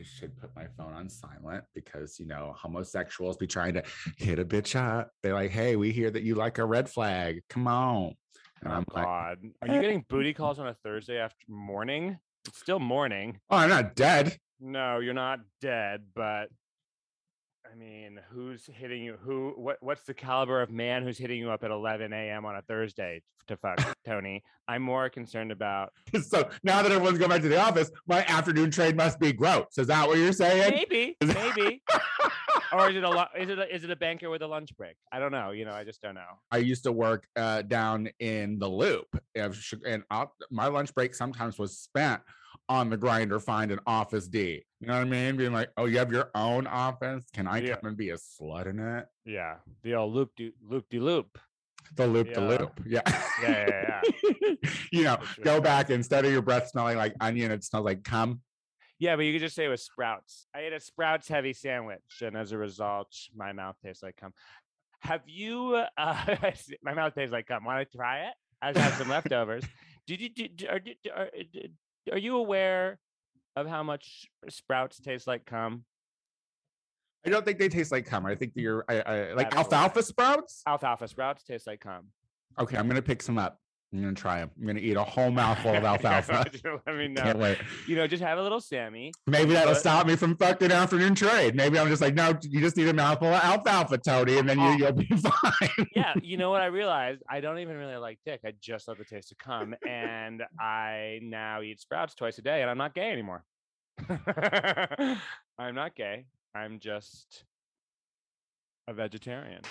I should put my phone on silent because you know homosexuals be trying to hit a bitch up. They're like, "Hey, we hear that you like a red flag. Come on." And oh I'm like, God, are you getting booty calls on a Thursday after morning? It's still morning. "Oh, I'm not dead." No, you're not dead, but I mean, who's hitting you? Who? What? What's the caliber of man who's hitting you up at 11 a.m. on a Thursday to fuck, Tony? I'm more concerned about. So now that everyone's going back to the office, my afternoon trade must be gross. Is that what you're saying? Maybe, maybe. or is it a lu- is it a, is it a banker with a lunch break? I don't know. You know, I just don't know. I used to work uh, down in the loop, and my lunch break sometimes was spent on the Grindr find an office D. You know what I mean? Being like, oh, you have your own office. Can I Yeah. come and be a slut in it? Yeah, the old loop de loop de loop. The loop, Yeah. loop. Yeah. Yeah, yeah, you know, sure. go back instead of your breath smelling like onion, it smells like cum. Yeah, but you could just say it was Sprouts. I ate a Sprouts heavy sandwich, and as a result, my mouth tastes like cum. Have you? Uh, my mouth tastes like cum. Want to try it? I just have some leftovers. Did you? Did, are, did- are, did- are you aware of how much Sprouts taste like cum? I don't think they taste like cum. I think you're I, I, like alfalfa sprouts. Alfalfa Sprouts taste like cum. Okay, I'm gonna pick some up. I'm gonna try them. I'm gonna eat a whole mouthful of alfalfa. you to Let me know. Can't wait. You know, just have a little Sammy. Maybe that'll But- stop me from fucking afternoon trade. Maybe I'm just like, no, you just need a mouthful of alfalfa, Tony, and then you, you'll be fine. yeah, you know what I realized? I don't even really like dick. I just love the taste of cum, and I now eat sprouts twice a day, and I'm not gay anymore. I'm not gay. I'm just a vegetarian.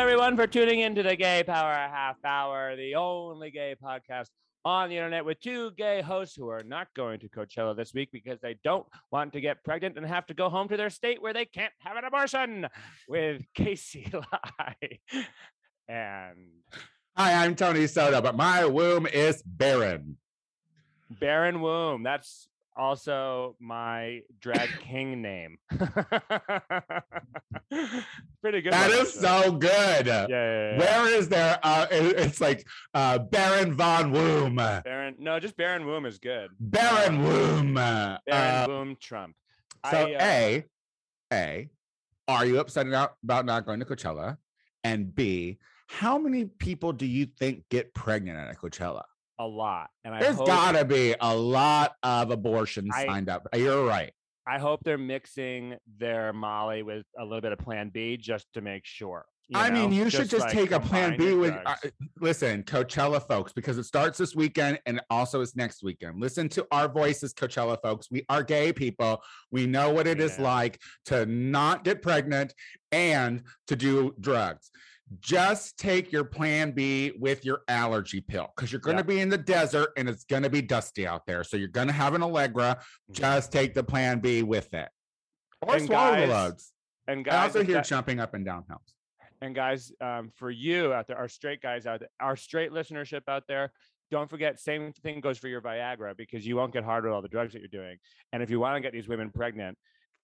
Everyone, for tuning in to the Gay Power Half Hour, the only gay podcast on the internet with two gay hosts who are not going to Coachella this week because they don't want to get pregnant and have to go home to their state where they can't have an abortion with Casey Lai. And Hi, I'm Tony Soto, but my womb is barren. Barren Womb. That's also my drag king name. Pretty good. That is so good. Yeah, yeah, yeah. Where is there? Uh, it- it's like uh, Baron von Womb. Baron. No, just Baron Womb is good. Baron Womb. Baron Uh, Womb Trump. so I, uh, A, A, are you upset about, about not going to Coachella? And B, how many people do you think get pregnant at a Coachella? A lot, and I There's gotta be a lot of abortions I- signed up. You're right. I hope they're mixing their Molly with a little bit of Plan B just to make sure. you I mean, you should just like, take a plan B with. Uh, listen, Coachella folks, because it starts this weekend and also is next weekend. Listen to our voices, Coachella folks. We are gay people. We know what it is Yeah. like to not get pregnant and to do drugs. Just take your plan B with your allergy pill because you're going to Yeah. be in the desert and it's going to be dusty out there. So you're going to have an Allegra. Mhm. Just take the plan B with it. Or And swallow the guys, loads. and I also hear that- jumping up and down helps. And guys, um, for you out there, our straight guys out there, our straight listenership out there, don't forget, same thing goes for your Viagra because you won't get hard with all the drugs that you're doing. And if you want to get these women pregnant,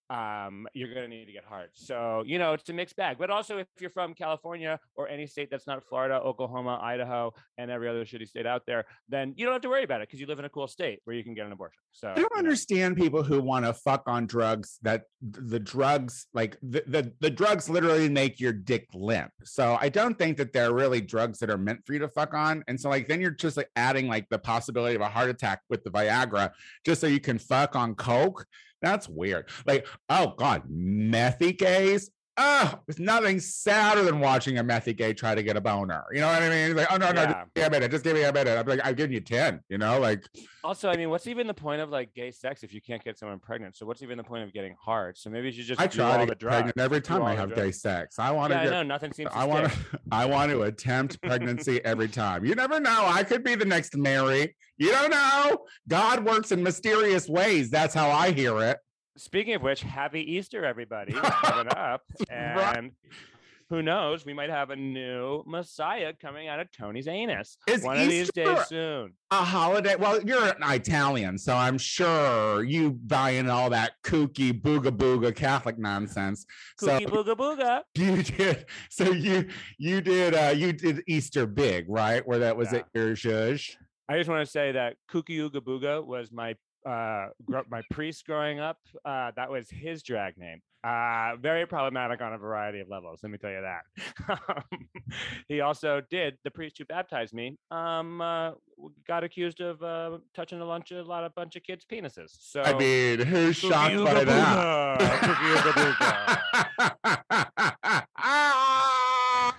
um, you're going to need to get hard. So, you know, it's a mixed bag. But also, if you're from California or any state that's not Florida, Oklahoma, Idaho, and every other shitty state out there, then you don't have to worry about it because you live in a cool state where you can get an abortion. So, I don't you know. understand people who want to fuck on drugs that the drugs like the, the the drugs literally make your dick limp. So I don't think that they're really drugs that are meant for you to fuck on. And so like then you're just like adding like the possibility of a heart attack with the Viagra just so you can fuck on coke. That's weird. Like oh god, methy gays. Oh, there's nothing sadder than watching a methy gay try to get a boner. You know what I mean? Like, oh no, no, Yeah. just give me a minute, just give me a minute. I'm like, I've given you 10, you know, like Also, I mean, what's even the point of like gay sex if you can't get someone pregnant? So, what's even the point of getting hard? So maybe you should just I try to get pregnant every time I have gay sex. I want Yeah, I to know nothing seems to I want to. I want to attempt pregnancy every time. You never know. I could be the next Mary. You don't know. God works in mysterious ways. That's how I hear it. Speaking of which, happy Easter, everybody, coming up. Right. And who knows, we might have a new Messiah coming out of Tony's anus Is one of these Easter days soon. a holiday. Well, you're an Italian, so I'm sure you buy in all that kooky booga booga Catholic nonsense. So Cookie booga booga. you did. So you you did uh you did Easter big, right? Where that was Yeah. at your zhuzh. I just want to say that Kooky Ooga Booga was my uh my priest growing up. Uh, that was his drag name. Uh, very problematic on a variety of levels. Let me tell you that. Um, he also did the priest who baptized me. Um, uh, got accused of uh, touching a bunch of a lot of bunch of kids' penises. So I mean, who's shocked by that?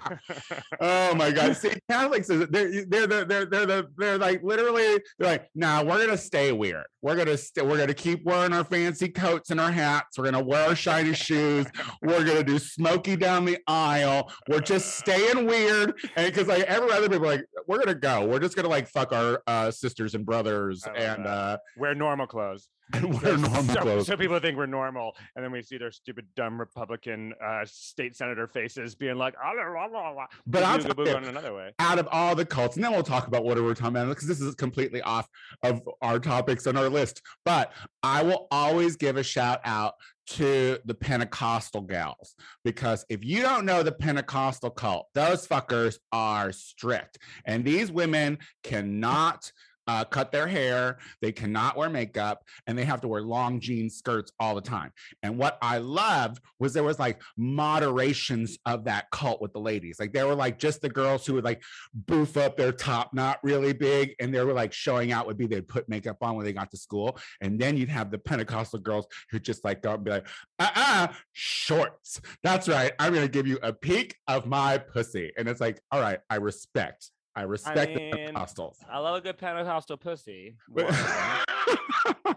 Booga, Kooky Ooga oh my god! See, Catholics is they're they're the they're they're the they're like literally they're like, nah, we're gonna stay weird. We're gonna st- we're gonna keep wearing our fancy coats and our hats. We're gonna wear our shiny shoes. We're gonna do smoky down the aisle. We're just staying weird. And because like every other people are like, we're gonna go. We're just gonna like fuck our uh, sisters and brothers and that. uh Wear normal clothes. And wear normal so, clothes. so people think we're normal, and then we see their stupid, dumb Republican uh, state senator faces being like, "Ah, la, la, la, la," But I'll Ooga tell booga you, in another way. out of all the cults, and then we'll talk about what we're talking about because this is completely off of our topics on our list. But I will always give a shout out to the Pentecostal gals because if you don't know the Pentecostal cult, those fuckers are strict, and these women cannot. Uh, cut their hair, they cannot wear makeup, and they have to wear long jean skirts all the time. And what I loved was there was like moderations of that cult with the ladies. Like they were like just the girls who would like boof up their top, not really big, and they were like showing out would be they'd put makeup on when they got to school. And then you'd have the Pentecostal girls who just like and be like, uh-uh, shorts. That's right. I'm gonna give you a peek of my pussy. And it's like, all right, I respect. I respect mean, the Pentecostals. I love a good Pentecostal pussy. I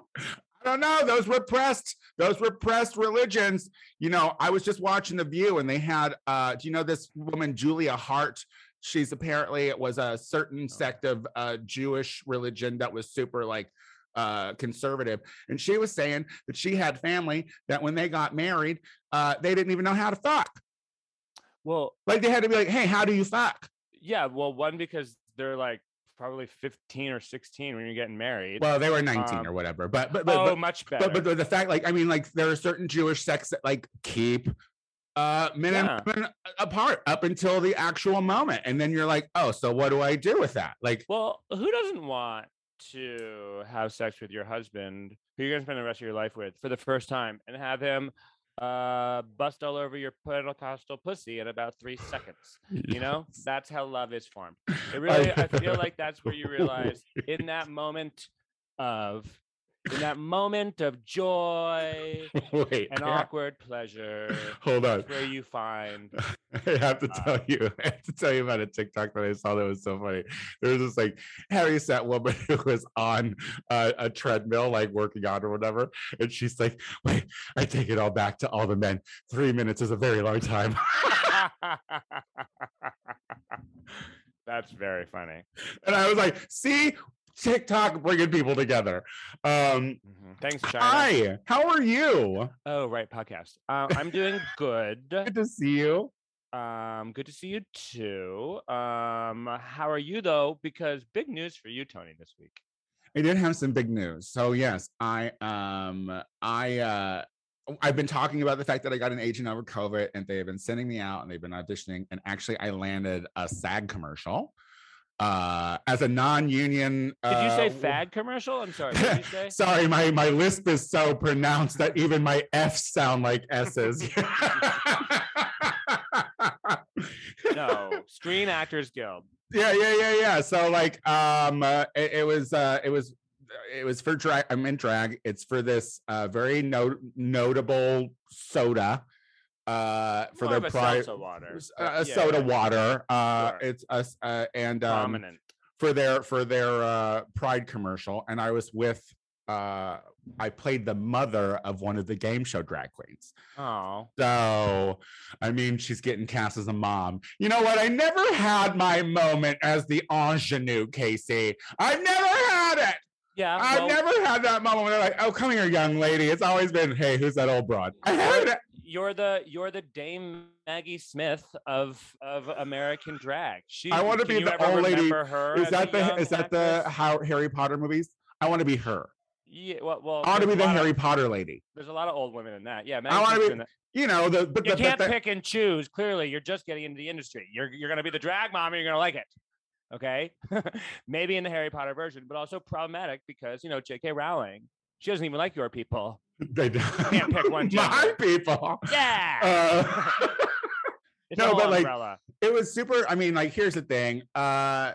don't know. Those repressed, those repressed religions. You know, I was just watching The View and they had uh, do you know this woman, Julia Haart? She's apparently it was a certain sect of uh Jewish religion that was super like uh conservative. And she was saying that she had family that when they got married, uh, they didn't even know how to fuck. well, Like they had to be like, hey, how do you fuck? Yeah. Well, one because they're like probably 15 or 16 when you're getting married. Well, they were 19 Um, or whatever. But but but, oh, but much better. but but the, fact like i mean like there are certain jewish sects that like keep uh men Yeah. and women apart up until the actual moment and then you're like oh so what do i do with that like Well, who doesn't want to have sex with your husband, who you're gonna spend the rest of your life with, for the first time, and have him uh bust all over your Pentecostal pussy in about three seconds? You know, that's how love is formed. It really, I feel like that's where you realize in that moment of, in that moment of joy wait and awkward pleasure, hold on. where you find i have to Uh, tell you i have to tell you about a tiktok that i saw that was so funny. There was this like Harry set woman who was on uh, a treadmill like working out or whatever and she's like wait i take it all back to all the men. Three minutes is a very long time. That's very funny. And I was like, see, TikTok bringing people together. Um, Mhm. Thanks, China. hi, how are you? Oh, right, podcast. Uh, I'm doing good. Good to see you. Um, good to see you too. Um, how are you though? Because big news for you, Tony, this week. I did have some big news. So yes, I um I uh I've been talking about the fact that I got an agent over COVID and they've been sending me out and they've been auditioning. And actually I landed a SAG commercial uh as a non-union Did you say uh, fag commercial? I'm sorry. What did you say? Sorry, my my lisp is so pronounced that even my F's sound like S's. no, Screen Actors Guild. yeah, yeah, yeah, yeah. So like, um, uh, it, it was, uh, it was, it was for drag. I'm in drag. It's for this uh, very no- notable soda. Uh, for More their of a pride, water, a yeah, soda yeah. water. Uh, Sure. it's us, uh, and um, Prominent. for their for their uh pride commercial and i was with uh i played the mother of one of the game show drag queens Oh, so i mean she's getting cast as a mom you know what i never had my moment as the ingenue casey i've never had it Yeah. I've well, never had that moment where they're like, "Oh, come here, young lady." It's always been, "Hey, who's that old broad?" I haven't. you're the you're the Dame Maggie Smith of of American drag. She. I wanna be you the old lady- Her Is that the is that the how Harry Potter movies? I want to be her. Yeah. Well, well I want to be the lot of- Harry Potter lady. There's a lot of old women in that. Yeah. I wanna be- that. You know the but You the, can't the, pick and choose. Clearly, you're just getting into the industry. You're you're gonna be the drag mom, and you're gonna like it. Okay, maybe in the Harry Potter version, but also problematic because you know J.K. Rowling. She doesn't even like your people. they don't. can't pick one My people. Yeah, Uh, no, but, like, umbrella. it was super. I mean, like, here's the thing. Uh,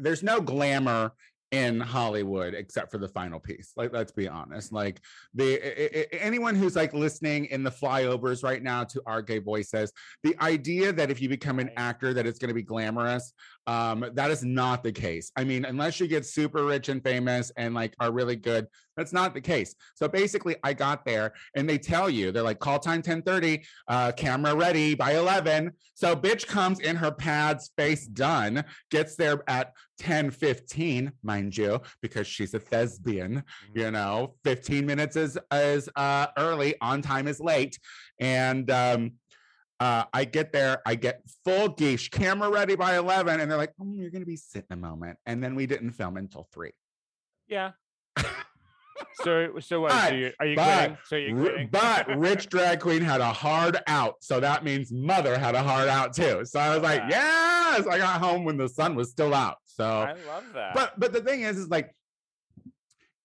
there's no glamour in Hollywood except for the final piece. Like, let's be honest. Like, the i- i- anyone who's like listening in the flyovers right now to our gay voices, the idea that if you become an actor that it's going to be glamorous, um, that is not the case. I mean, unless you get super rich and famous and like are really good, that's not the case. So basically, I got there and they tell you they're like call time 10:30, uh, camera ready by 11. So bitch comes in her pads, face done, gets there at 10:15, mind you, because she's a thespian. You know, 15 minutes is is uh, early, on time is late, and um, uh, I get there, I get full geesh, camera ready by 11, and they're like, "Oh, you're gonna be sitting a moment," and then we didn't film until three. Yeah. So so what? But- so you, are you but- quitting? So quitting? But Rich Drag Queen had a hard out. So that means mother had a hard out too. So I was like, Yeah. yes, I got home when the sun was still out. So I love that. but but the thing is, is like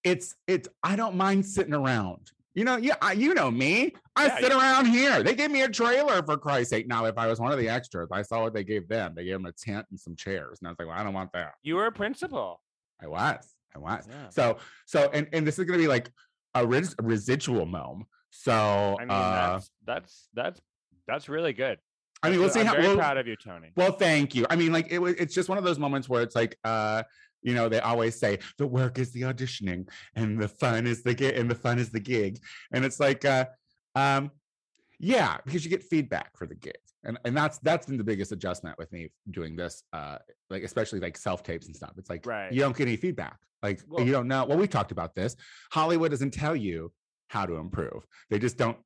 it's it's I don't mind sitting around. You know, yeah, I, you know me. I Yeah, sit around here. They gave me a trailer for Christ's sake. Now, if I was one of the extras, I saw what they gave them. They gave them a tent and some chairs, and I was like, well, I don't want that. you were a principal. I was, I was. Yeah. So so and and this is gonna be like a, res- residual mom. So I mean, uh, that's that's that's that's really good. I mean, we'll I'm see how. very we'll- proud of you, Tony. Well, thank you. I mean, like it was. It's just one of those moments where it's like, uh, you know, they always say the work is the auditioning, and the fun is the gig, and the fun is the gig, and it's like, uh, um, yeah, because you get feedback for the gig, and and that's that's been the biggest adjustment with me doing this, uh, like especially like self tapes and stuff. It's like Right. you don't get any feedback, like Well- you don't know. Well, we talked about this. Hollywood doesn't tell you how to improve; they just don't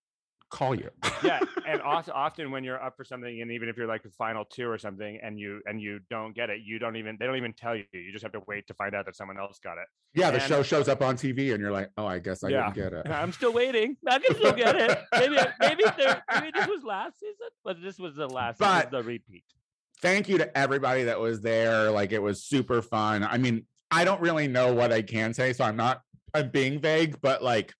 call you. yeah, and also often when you're up for something, and even if you're like the final two or something, and you and you don't get it, you don't even they don't even tell you. You just have to wait to find out that someone else got it. yeah, the And- show shows up on TV, and you're like, oh, I guess I Yeah. didn't get it. I'm still waiting. I can still get it. Maybe maybe there, maybe this was last season, but this was the last. But- the repeat. thank you to everybody that was there. Like it was super fun. I mean, I don't really know what I can say, so I'm not I'm being vague, but like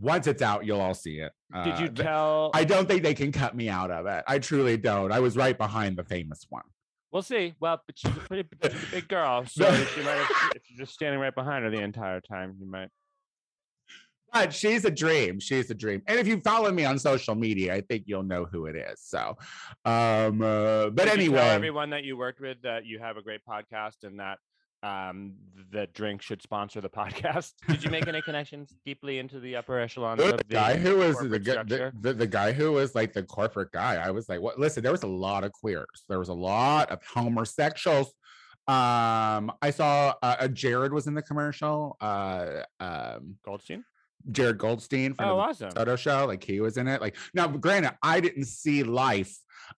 once it's out, you'll all see it. Did Uh, you tell? I don't think they can cut me out of it. I truly don't. I was right behind the famous one. We'll see. Well, but she's a pretty she's a big girl, so she might have, if you're just standing right behind her the entire time, you might. But she's a dream. She's a dream. And if you follow me on social media, I think you'll know who it is. So, um, uh, but Did anyway, tell everyone that you worked with that you have a great podcast and that um the drink should sponsor the podcast. Did you make any connections deeply into the upper echelons the of the guy who was the, the, the, the guy who was like the corporate guy. I was like what? Listen there was a lot of queers. There was a lot of homosexuals. Um i saw uh, uh, jared was in the commercial uh um Goldstein? jared goldstein from Oh, the awesome. photo show. Like he was in it. Like now granted i didn't see life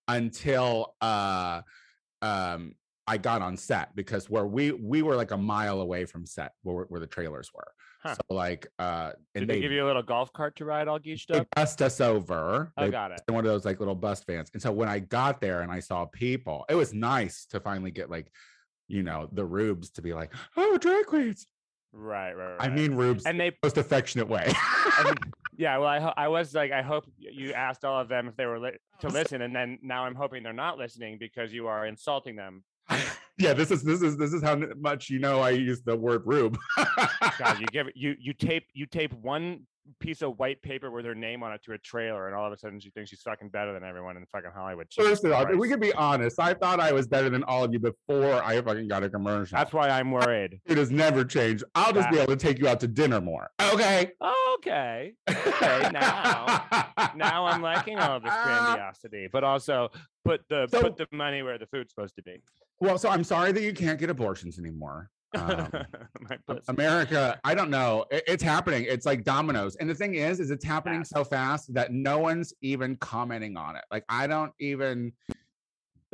until uh um i got on set because where we we were like a mile away from set where, where the trailers were Huh. so like uh and Did they, give you a little golf cart to ride all they up? bussed us over. Oh, They got it. one of those like little bus vans. And so when I got there and I saw people, it was nice to finally get like, you know, the rubes to be like, oh, drag queens. Right, right, right. I mean, rubes, and they most affectionate way. and- yeah, well, I, ho- I was like, I hope you asked all of them if they were li- to listen, and then now I'm hoping they're not listening because you are insulting them. Yeah, this is this is this is how much you know I use the word rube. God, you give it, you you tape you tape one piece of white paper with her name on it to a trailer, and all of a sudden she thinks she's fucking better than everyone in fucking Hollywood. First of all, if we can be honest. I thought I was better than all of you before I fucking got a commercial. That's why I'm worried. it has never changed. I'll just be able to take you out to dinner more. Okay. Okay, okay, now now I'm liking all of this grandiosity, but also put the So- put the money where the food's supposed to be. Well, so I'm sorry that you can't get abortions anymore. Um, America, I don't know. It- it's happening. It's like dominoes. And the thing is, is it's happening so fast that no one's even commenting on it. Like I don't even.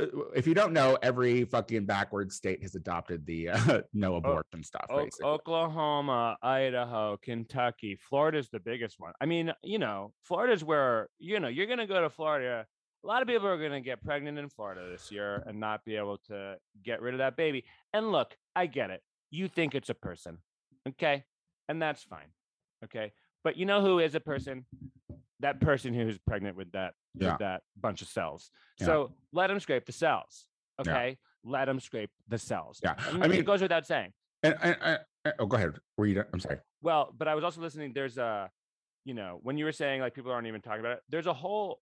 uh, If you don't know, every fucking backward state has adopted the uh, no abortion stuff. Basically. Oklahoma, Idaho, Kentucky, Florida's the biggest one. I mean, you know, Florida's where you know you're going to go to Florida. A lot of people are going to get pregnant in Florida this year and not be able to get rid of that baby. And look, I get it. You think it's a person, okay, and that's fine, okay. But you know who is a person? That person who's pregnant with that Yeah. with that bunch of cells. Yeah. So let him scrape the cells, Yeah. okay. Let him scrape the cells. Yeah. I mean- it goes without saying. And, and- and- oh, go ahead. Were you? done? I'm sorry. Well, but I was also listening. There's a, you know, when you were saying like people aren't even talking about it, there's a whole,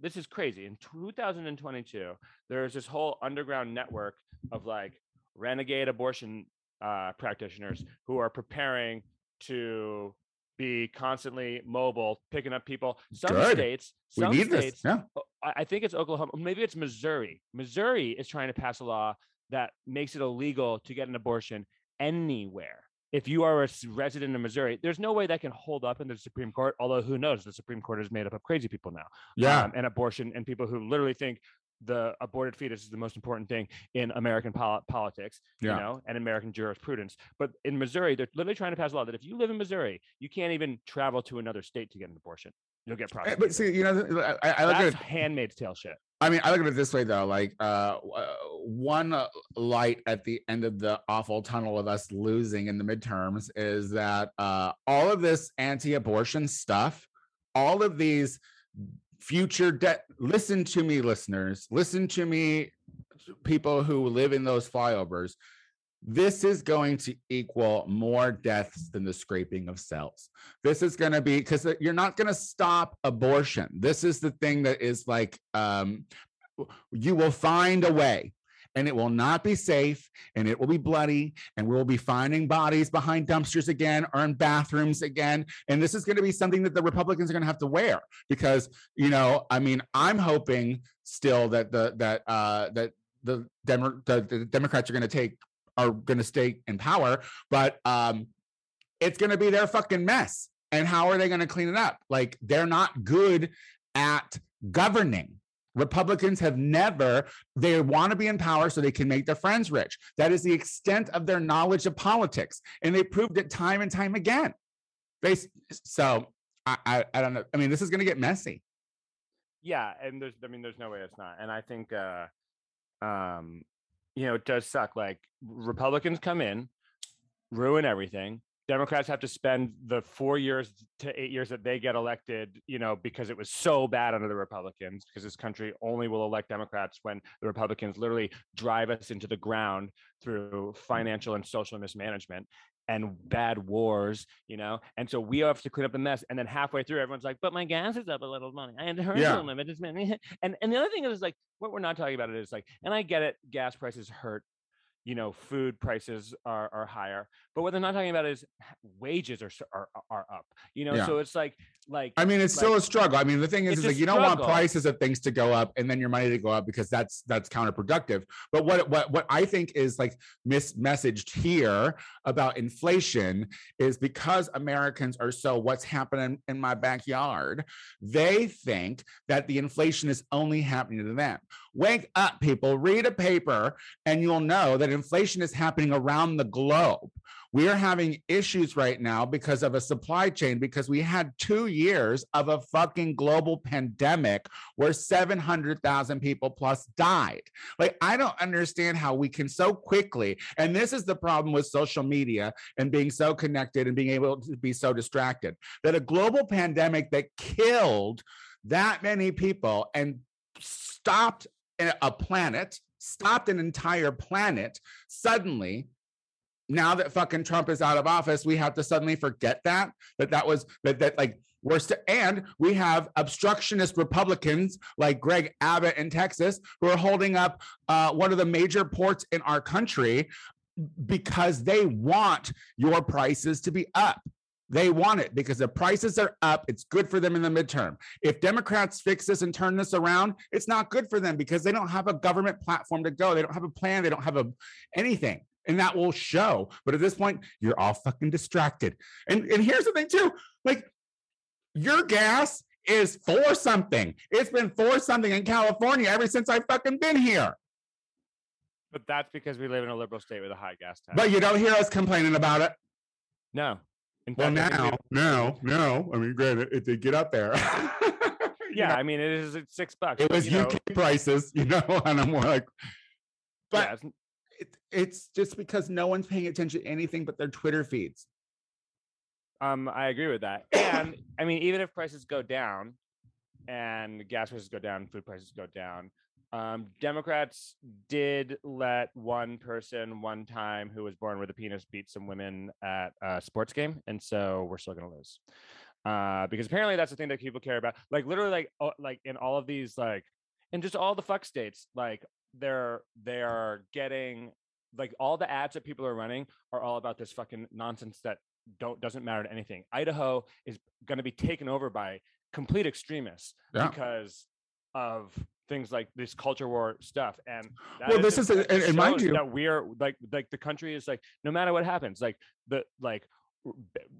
this is crazy. In 2022, there's this whole underground network of like renegade abortion uh, practitioners who are preparing to be constantly mobile, picking up people. Some Good. states, We some need states, this. Yeah. I I think it's Oklahoma, maybe it's Missouri. Missouri is trying to pass a law that makes it illegal to get an abortion anywhere. If you are a resident of Missouri, there's no way that can hold up in the Supreme Court. Although who knows, the Supreme Court is made up of crazy people now, Yeah. um, and abortion and people who literally think the aborted fetus is the most important thing in American pol- politics, Yeah. you know, and American jurisprudence. But in Missouri, they're literally trying to pass a law that if you live in Missouri, you can't even travel to another state to get an abortion. You'll get Eh, prosecuted. But see, you know, I, I look at That's it. Handmaid's Tale shit. I mean, I look at it this way though, like uh, uh, one uh, light at the end of the awful tunnel of us losing in the midterms is that uh, all of this anti-abortion stuff, all of these future debt. Listen to me, listeners. Listen to me, people who live in those flyovers. This is going to equal more deaths than the scraping of cells. This is going to be because you're not going to stop abortion. This is the thing that is like, um, you will find a way and it will not be safe and it will be bloody and we'll be finding bodies behind dumpsters again or in bathrooms again and this is going to be something that the republicans are going to have to wear because you know i mean i'm hoping still that the that uh that the, Demo- the, the democrats are going to take are going to stay in power but um it's going to be their fucking mess and how are they going to clean it up? Like they're not good at governing Republicans have never, they want to be in power so they can make their friends rich. That is the extent of their knowledge of politics. And they proved it time and time again. They, so I, I, I don't know. I mean, this is going to get messy. yeah and there's i mean there's no way it's not and i think uh um you know it does suck like republicans come in ruin everything democrats have to spend the four years to eight years that they get elected you know because it was so bad under the republicans because this country only will elect democrats when the republicans literally drive us into the ground through financial and social mismanagement and bad wars, you know. And so we have to clean up the mess. And then halfway through, everyone's like, "But my gas is up a little money. I heard Yeah. yeah. limit is many." And and the other thing is like what we're not talking about it is like, and I get it, gas prices hurt. You know, food prices are are higher, but what they're not talking about is wages are are are up. You know, Yeah. so it's like like I mean, it's still a struggle. I mean, the thing is, is like you don't want prices of things to go up and then your money to go up because that's that's counterproductive. But what what what I think is like mis messaged here about inflation is because Americans are so what's happening in my backyard, they think that the inflation is only happening to them. Wake up, people, read a paper, and you'll know that inflation is happening around the globe. We are having issues right now because of a supply chain, because we had two years of a fucking global pandemic where 700,000 people plus died. Like, I don't understand how we can so quickly, and this is the problem with social media and being so connected and being able to be so distracted, that a global pandemic that killed that many people and stopped a planet, stopped an entire planet, suddenly now that fucking Trump is out of office, we have to suddenly forget that that that was that that like we're and we have obstructionist Republicans like Greg Abbott in Texas who are holding up uh, one of the major ports in our country because they want your prices to be up. They want it because the prices are up. It's good for them in the midterm. If Democrats fix this and turn this around, it's not good for them because they don't have a government platform to go. They don't have a plan. They don't have a anything. and that will show. But at this point, you're all fucking distracted. And and here's the thing too, like your gas is for something. It's been for something in California ever since I fucking been here. But that's because we live in a liberal state with a high gas tax. But you don't hear us complaining about it. no. In Well, fact, now, now, now. I mean, granted, it did get up there. Yeah, know, I mean, it is it's six bucks. it was you know, UK prices, you know, and I'm more like, but yeah, it's- it, it's just because no one's paying attention to anything but their Twitter feeds. Um, I agree with that. And I mean, even if prices go down and gas prices go down, food prices go down, um, Democrats did let one person one time who was born with a penis beat some women at a sports game. And so we're still going to lose. Uh, because apparently that's the thing that people care about. Like literally like, uh, like in all of these, like, in just all the fuck states, like they're, they're getting like all the ads that people are running are all about this fucking nonsense that don't doesn't matter to anything. Idaho is going to be taken over by complete extremists Yeah. because of things like this culture war stuff. And that Well, this is a- that and- and mind you- that we're like like the country is like no matter what happens, like the like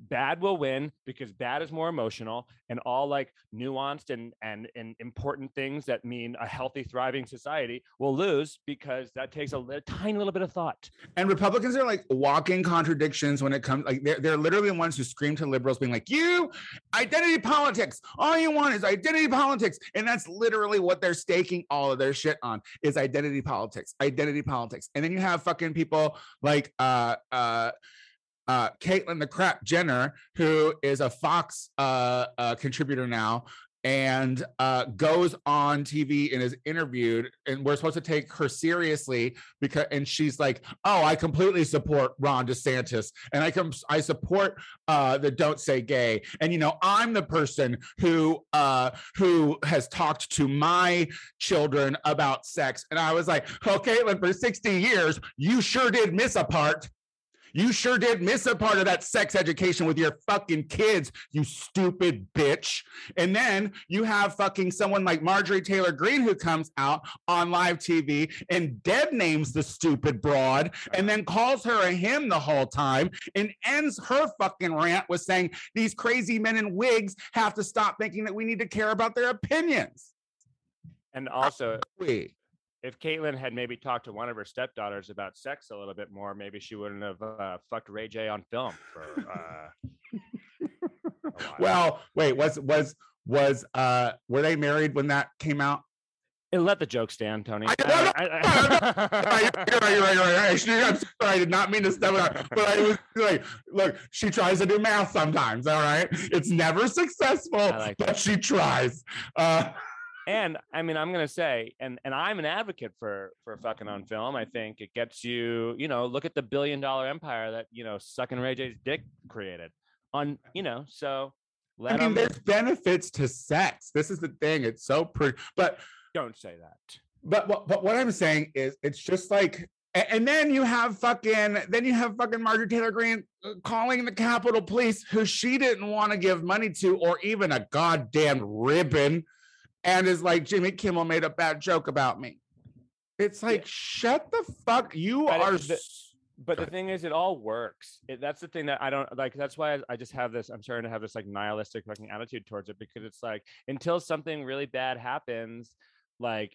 bad will win because bad is more emotional and all like nuanced and and and important things that mean a healthy thriving society will lose because that takes a li- tiny little bit of thought And Republicans are like walking contradictions when it comes like they're, they're literally the ones who scream to liberals being like, you identity politics. All you want is identity politics. And that's literally what they're staking all of their shit on is identity politics, identity politics. And then you have fucking people like uh uh uh Caitlyn the crap Jenner, who is a Fox uh, uh contributor now, and uh, goes on TV and is interviewed, and we're supposed to take her seriously because, and she's like, "Oh, I completely support Ron DeSantis, and I can I support uh, the Don't Say Gay, and you know, I'm the person who uh, who has talked to my children about sex," and I was like, "Oh, Caitlyn, for 60 years, you sure did miss a part." You sure did miss a part of that sex education with your fucking kids, you stupid bitch. And then you have fucking someone like Marjorie Taylor Greene who comes out on live TV and dead names the stupid broad and then calls her a him the whole time and ends her fucking rant with saying these crazy men in wigs have to stop thinking that we need to care about their opinions. and also We. If Caitlyn had maybe talked to one of her stepdaughters about sex a little bit more, maybe she wouldn't have uh, fucked Ray J on film for. Uh. Well, wait, was was was uh were they married when that came out? Hey, let the joke stand, Tony. I- I- did not mean to step it up, but I was like, look, she tries to do math sometimes. All right, it's never successful, like but she tries. Uh, and I mean, I'm gonna say, and and I'm an advocate for for fucking on film. I think it gets you, you know, look at the billion dollar empire that you know sucking Ray J's dick created. On you know, so let I mean, there's benefits to sex. This is the thing. It's so pretty, but don't say that. but what but what I'm saying is it's just like and then you have fucking then you have fucking Margaret Taylor Greene uh, calling the Capitol Police who she didn't want to give money to or even a goddamn ribbon and is like Jimmy Kimmel made a bad joke about me. It's like shut the fuck you But are the- but the thing is, it all works. It, that's the thing that I don't like. That's why I, I just have this. I'm starting to have this like nihilistic fucking attitude towards it because it's like until something really bad happens, like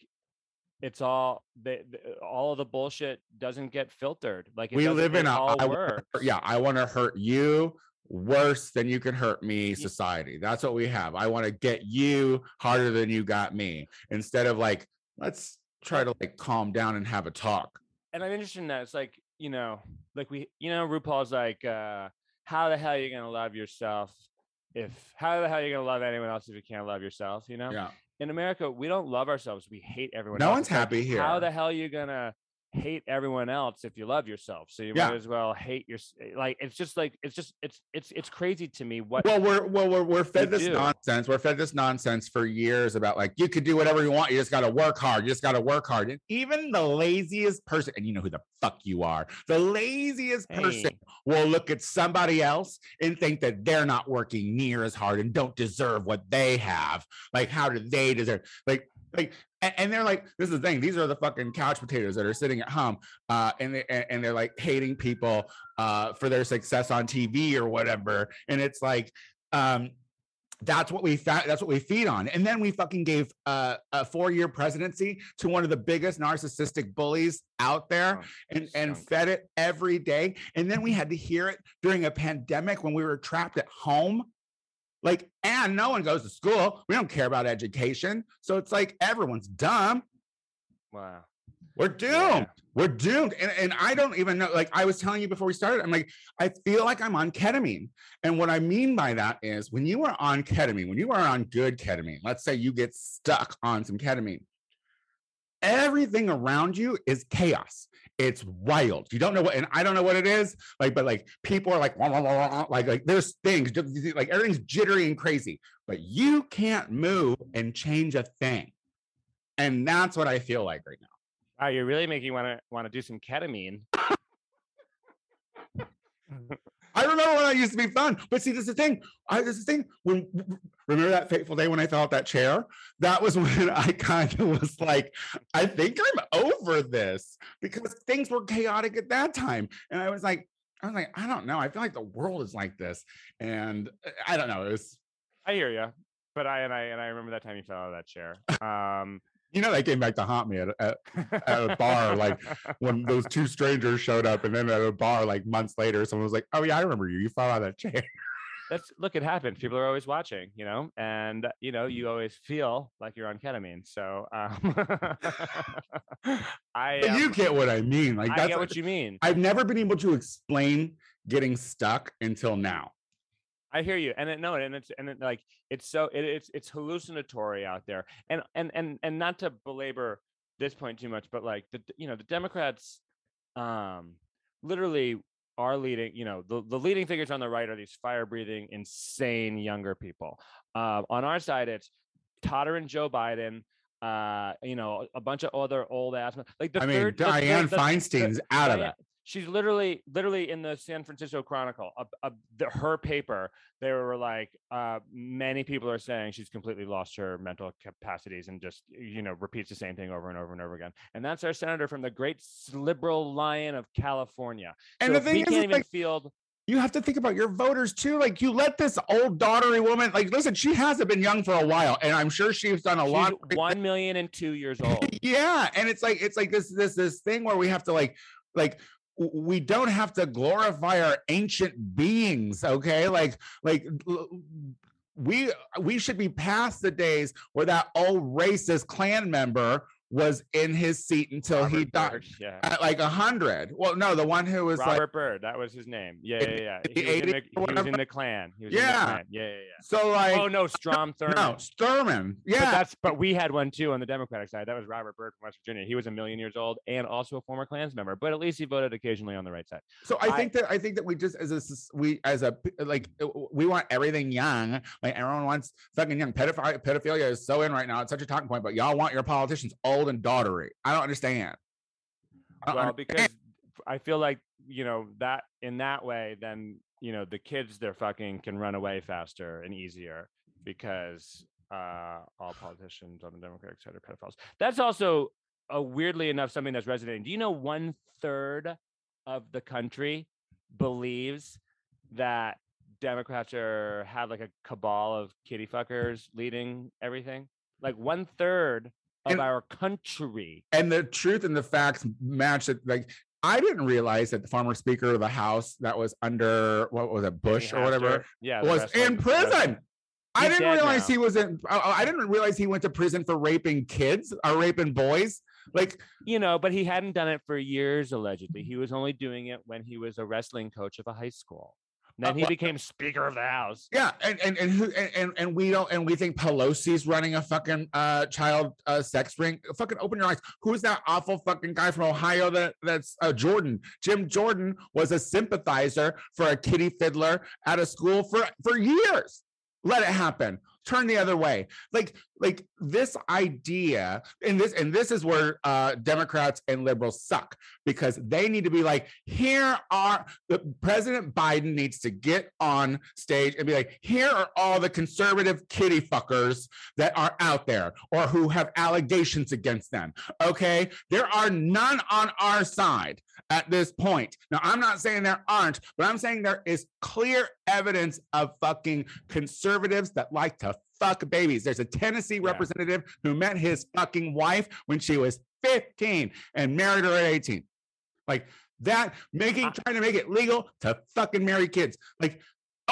it's all the, the- all of the bullshit doesn't get filtered. Like we live in a all I wanna yeah I want to hurt you worse than you can hurt me society. That's what we have. I want to get you harder than you got me instead of like let's try to like calm down and have a talk. and I'm interested in that. It's like, you know, like we, you know, RuPaul's like, uh, how the hell are you gonna love yourself if how the hell are you gonna love anyone else if you can't love yourself? You know? Yeah. In America, we don't love ourselves. We hate everyone. No else. one's happy here. How the hell are you gonna hate everyone else if you love yourself? So you Yeah. might as well hate your eh, like. It's just like it's just it's it's it's crazy to me. What Well, we're well, we're we're fed this do. nonsense. We're fed this nonsense for years about like you could do whatever you want. You just got to work hard. You just got to work hard. And even the laziest person, and you know who the fuck you are, the laziest person will look at somebody else and think that they're not working near as hard and don't deserve what they have. Like, how do they deserve? Like, like and, and they're like this is the thing these are the fucking couch potatoes that are sitting at home uh and they and, they're like hating people uh for their success on tv or whatever and it's like um that's what we fa- that's what we feed on and then we fucking gave uh, a four-year presidency to one of the biggest narcissistic bullies out there Oh, and and fed it every day and then we had to hear it during a pandemic when we were trapped at home like and no one goes to school. We don't care about education. So it's like everyone's dumb. Wow. we're doomed. Yeah. we're doomed. And, and i don't even know like i was telling you before we started i'm like i feel like i'm on ketamine. And what i mean by that is when you are on ketamine when you are on good ketamine let's say you get stuck on some ketamine everything around you is chaos it's wild. You don't know what and i don't know what it is like but like people are like "Wah, wah, wah, wah," like like there's things like everything's jittery and crazy but you can't move and change a thing. And that's what i feel like right now. Wow, you're really making me want to want to do some ketamine. I remember when I used to be fun, but see, this is the thing. I this is the thing. When remember that fateful day when I fell out that chair? That was when I kind of was like, I think I'm over this because things were chaotic at that time, and I was like, I was like, I don't know. I feel like the world is like this, and uh, I don't know. It was, I hear you, but I and I and I remember that time you fell out of that chair. Um, you know, they came back to haunt me at, at At a bar, like, when those two strangers showed up, and then at a bar like months later, someone was like, "Oh yeah, I remember you. You fell out of that chair." that's look, it happens. People are always watching, you know, and you know, you always feel like you're on ketamine. So um, I um, you get what I mean. Like I that's get what you mean. I've never been able to explain getting stuck until now. I hear you, and it, no, and it's and it, like it's so it, it's it's hallucinatory out there, and and and and not to belabor this point too much, but like the you know the Democrats, um, literally are leading. You know the the leading figures on the right are these fire breathing, insane younger people. Uh, on our side, it's tottering Joe Biden. Uh, you know, a bunch of other old ass like the I mean, third, Diane third- the- Feinstein's out of it. She's literally, literally in the San Francisco Chronicle, the, her paper. They were like, uh, many people are saying she's completely lost her mental capacities and just, you know, repeats the same thing over and over and over again. And that's our senator from the great liberal lion of California. And so the thing is, can't even like, field. you have to think about your voters too. Like you let this old daughtery woman, like, listen, she hasn't been young for a while, and I'm sure she's done a She's lot. one million and two years old. yeah and it's like it's like this this this thing where we have to like like we don't have to glorify our ancient beings okay? Like like we we should be past the days where that old racist clan member was in his seat until he died Byrd, Yeah. at like a hundred well no the one who was like Robert Byrd, that was his name. Yeah, yeah, yeah. He was, in the, he was in the Klan. He was in the Yeah. Yeah, yeah, yeah. so like oh no, Strom Thurmond. no But yeah that's but we had one too on the Democratic side. That was Robert Byrd from West Virginia. He was a million years old and also a former Klans member, but at least he voted occasionally on the right side. So I I- think that I think that we just as a we as a like uh, we want everything young. Like everyone wants fucking young. Pedophilia, pedophilia is so in right now. It's such a talking point. But y'all want your politicians old and daughtery. I don't understand. I don't Well, understand. because I feel like you know that in that way, then you know the kids they're fucking can run away faster and easier because uh all politicians on the Democratic side are pedophiles. That's also uh, weirdly enough something that's resonating. Do you know one third of the country believes that Democrats are have like a cabal of kitty fuckers leading everything? Like one third of And- our country. and the truth and the facts match it. Like I didn't realize that the former Speaker of the House that was under what was it Bush or whatever Yeah, was in prison. I didn't realize now. he was in. I, I didn't realize he went to prison for raping kids or raping boys. Like You know, but he hadn't done it for years, allegedly. He was only doing it when he was a wrestling coach of a high school. Then he became Speaker of the House. Yeah, and and and who and, and and we don't and we think Pelosi's running a fucking uh child uh sex ring. Fucking open your eyes. Who's that awful fucking guy from Ohio that that's uh, Jordan? Jim Jordan was a sympathizer for a kitty fiddler at a school for for years. Let it happen. Turn the other way. Like, like this idea, and this, and this is where uh Democrats and liberals suck because they need to be like, here are the President Biden needs to get on stage and be like, here are all the conservative kitty fuckers that are out there or who have allegations against them. Okay. There are none on our side at this point. Now, I'm not saying there aren't, but I'm saying there is clear evidence of fucking conservatives that like to fuck babies. There's a Tennessee Yeah. representative who met his fucking wife when she was 15 and married her at 18. Like that, making uh. trying to make it legal to fucking marry kids. Like,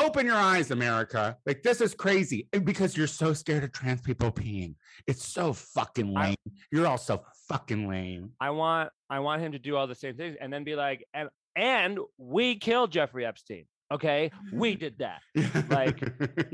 open your eyes, America. Like, this is crazy. And because you're so scared of trans people peeing. It's so fucking I- lame. You're all so fucking lame. I want I want him to do all the same things and then be like, and and we killed Jeffrey Epstein. Okay, we did that. Like,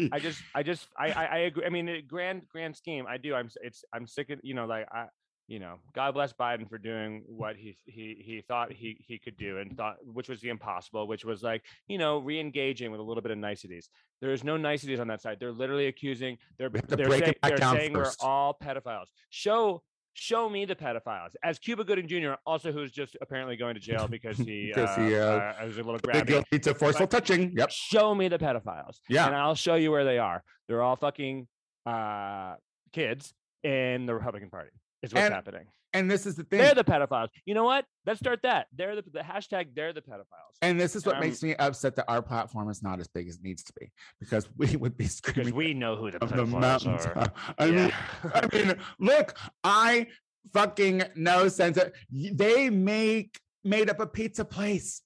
I just, I just, I, I, I agree. I mean, grand, grand scheme, I do. I'm, it's, I'm sick of, you know, like I, you know, God bless Biden for doing what he he he thought he he could do and thought, which was the impossible, which was like, you know, re-engaging with a little bit of niceties. There is no niceties on that side. They're literally accusing. They're We have to they're, say- they're saying we're all pedophiles. Show. Show me the pedophiles. As Cuba Gooding Jr., also who's just apparently going to jail because he, Because uh, he, uh, uh, was a little grabby guilty to forceful touching. Yep. show me the pedophiles Yeah. and i'll show you where they are they're all fucking uh kids in the republican party is what's And happening And this is the thing. they're the pedophiles you know what let's start that they're the, the hashtag they're the pedophiles and this is what Um, makes me upset that our platform is not as big as it needs to be because we would be because screaming we know who the of the mountains. are I mean, I mean, look, I fucking know sense they make made up a pizza place.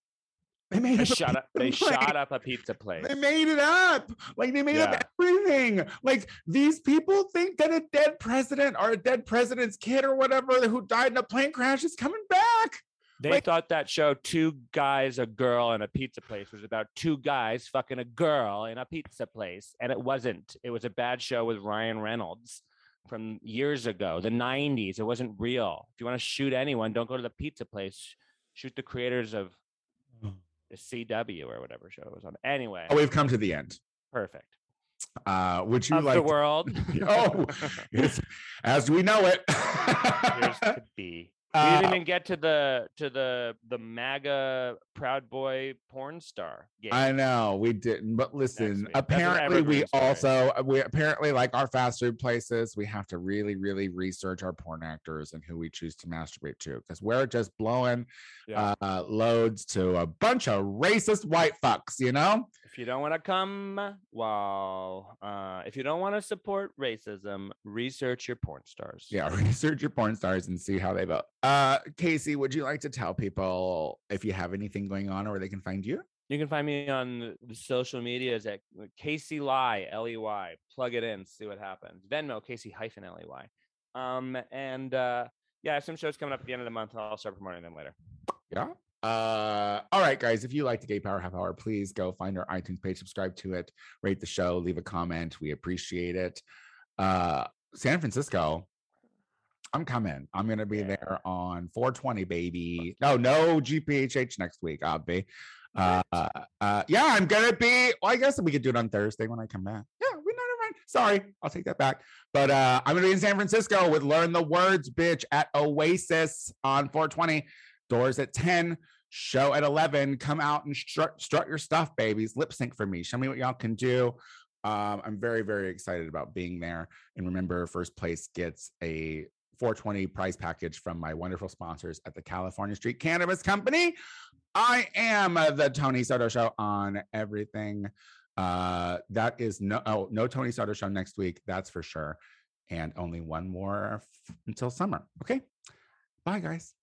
They made they shot up they place. shot up a pizza place They made it up. Like they made Yeah. up everything. Like these people think that a dead president or a dead president's kid or whatever who died in a plane crash is coming back. They Like- thought that show Two Guys, a Girl, and a Pizza Place was about two guys fucking a girl in a pizza place. And it wasn't. It was a bad show with Ryan Reynolds from years ago, the 90s. It wasn't real. If you want to shoot anyone, don't go to the pizza place. Shoot the creators of CW or whatever show it was on. Anyway, Oh, we've come to the end. perfect. Uh, would you Of like the world. Oh, as we know it. Here's to be. We Uh, didn't even get to the to the the MAGA Proud Boy porn star game. I know we didn't, but listen. week. That's an Apparently, we story. also uh, we apparently like our fast food places. We have to really, really research our porn actors and who we choose to masturbate to because we're just blowing Yeah. uh, loads to a bunch of racist white fucks. You know? If you don't want to come, well, uh, if you don't want to support racism, research your porn stars. Yeah. Research your porn stars and see how they vote. Uh, Casey, would you like to tell people if you have anything going on or where they can find you? You can find me on the- social medias at Casey Ley, L E Y. Plug it in, see what happens. Venmo, Casey hyphen L E Y. Um, and uh, yeah, I have some shows coming up at the end of the month. I'll start promoting them later. Yeah. Uh, all right, guys. If you like the Gay Power Half Hour, please go find our iTunes page, subscribe to it, rate the show, leave a comment. We appreciate it. Uh, San Francisco, I'm coming. I'm gonna be Yeah. there on 420, baby. No, no GPHH next week. I'll be. Uh, uh, yeah, I'm gonna be. Well, I guess we could do it on Thursday when I come back. Yeah, we never mind. Sorry, I'll take that back. But uh, I'm gonna be in San Francisco with Learn the Words, bitch, at Oasis on 420. Doors at 10, show at 11. Come out and strut, strut your stuff, babies. Lip sync for me. Show me what y'all can do. Um, I'm very, very excited about being there. And remember, first place gets a 420 prize package from my wonderful sponsors at the California Street Cannabis Company. I am the Tony Soto Show on everything. Uh, that is no oh, no Tony Soto Show next week, that's for sure. And only one more f- until summer. Okay. Bye, guys.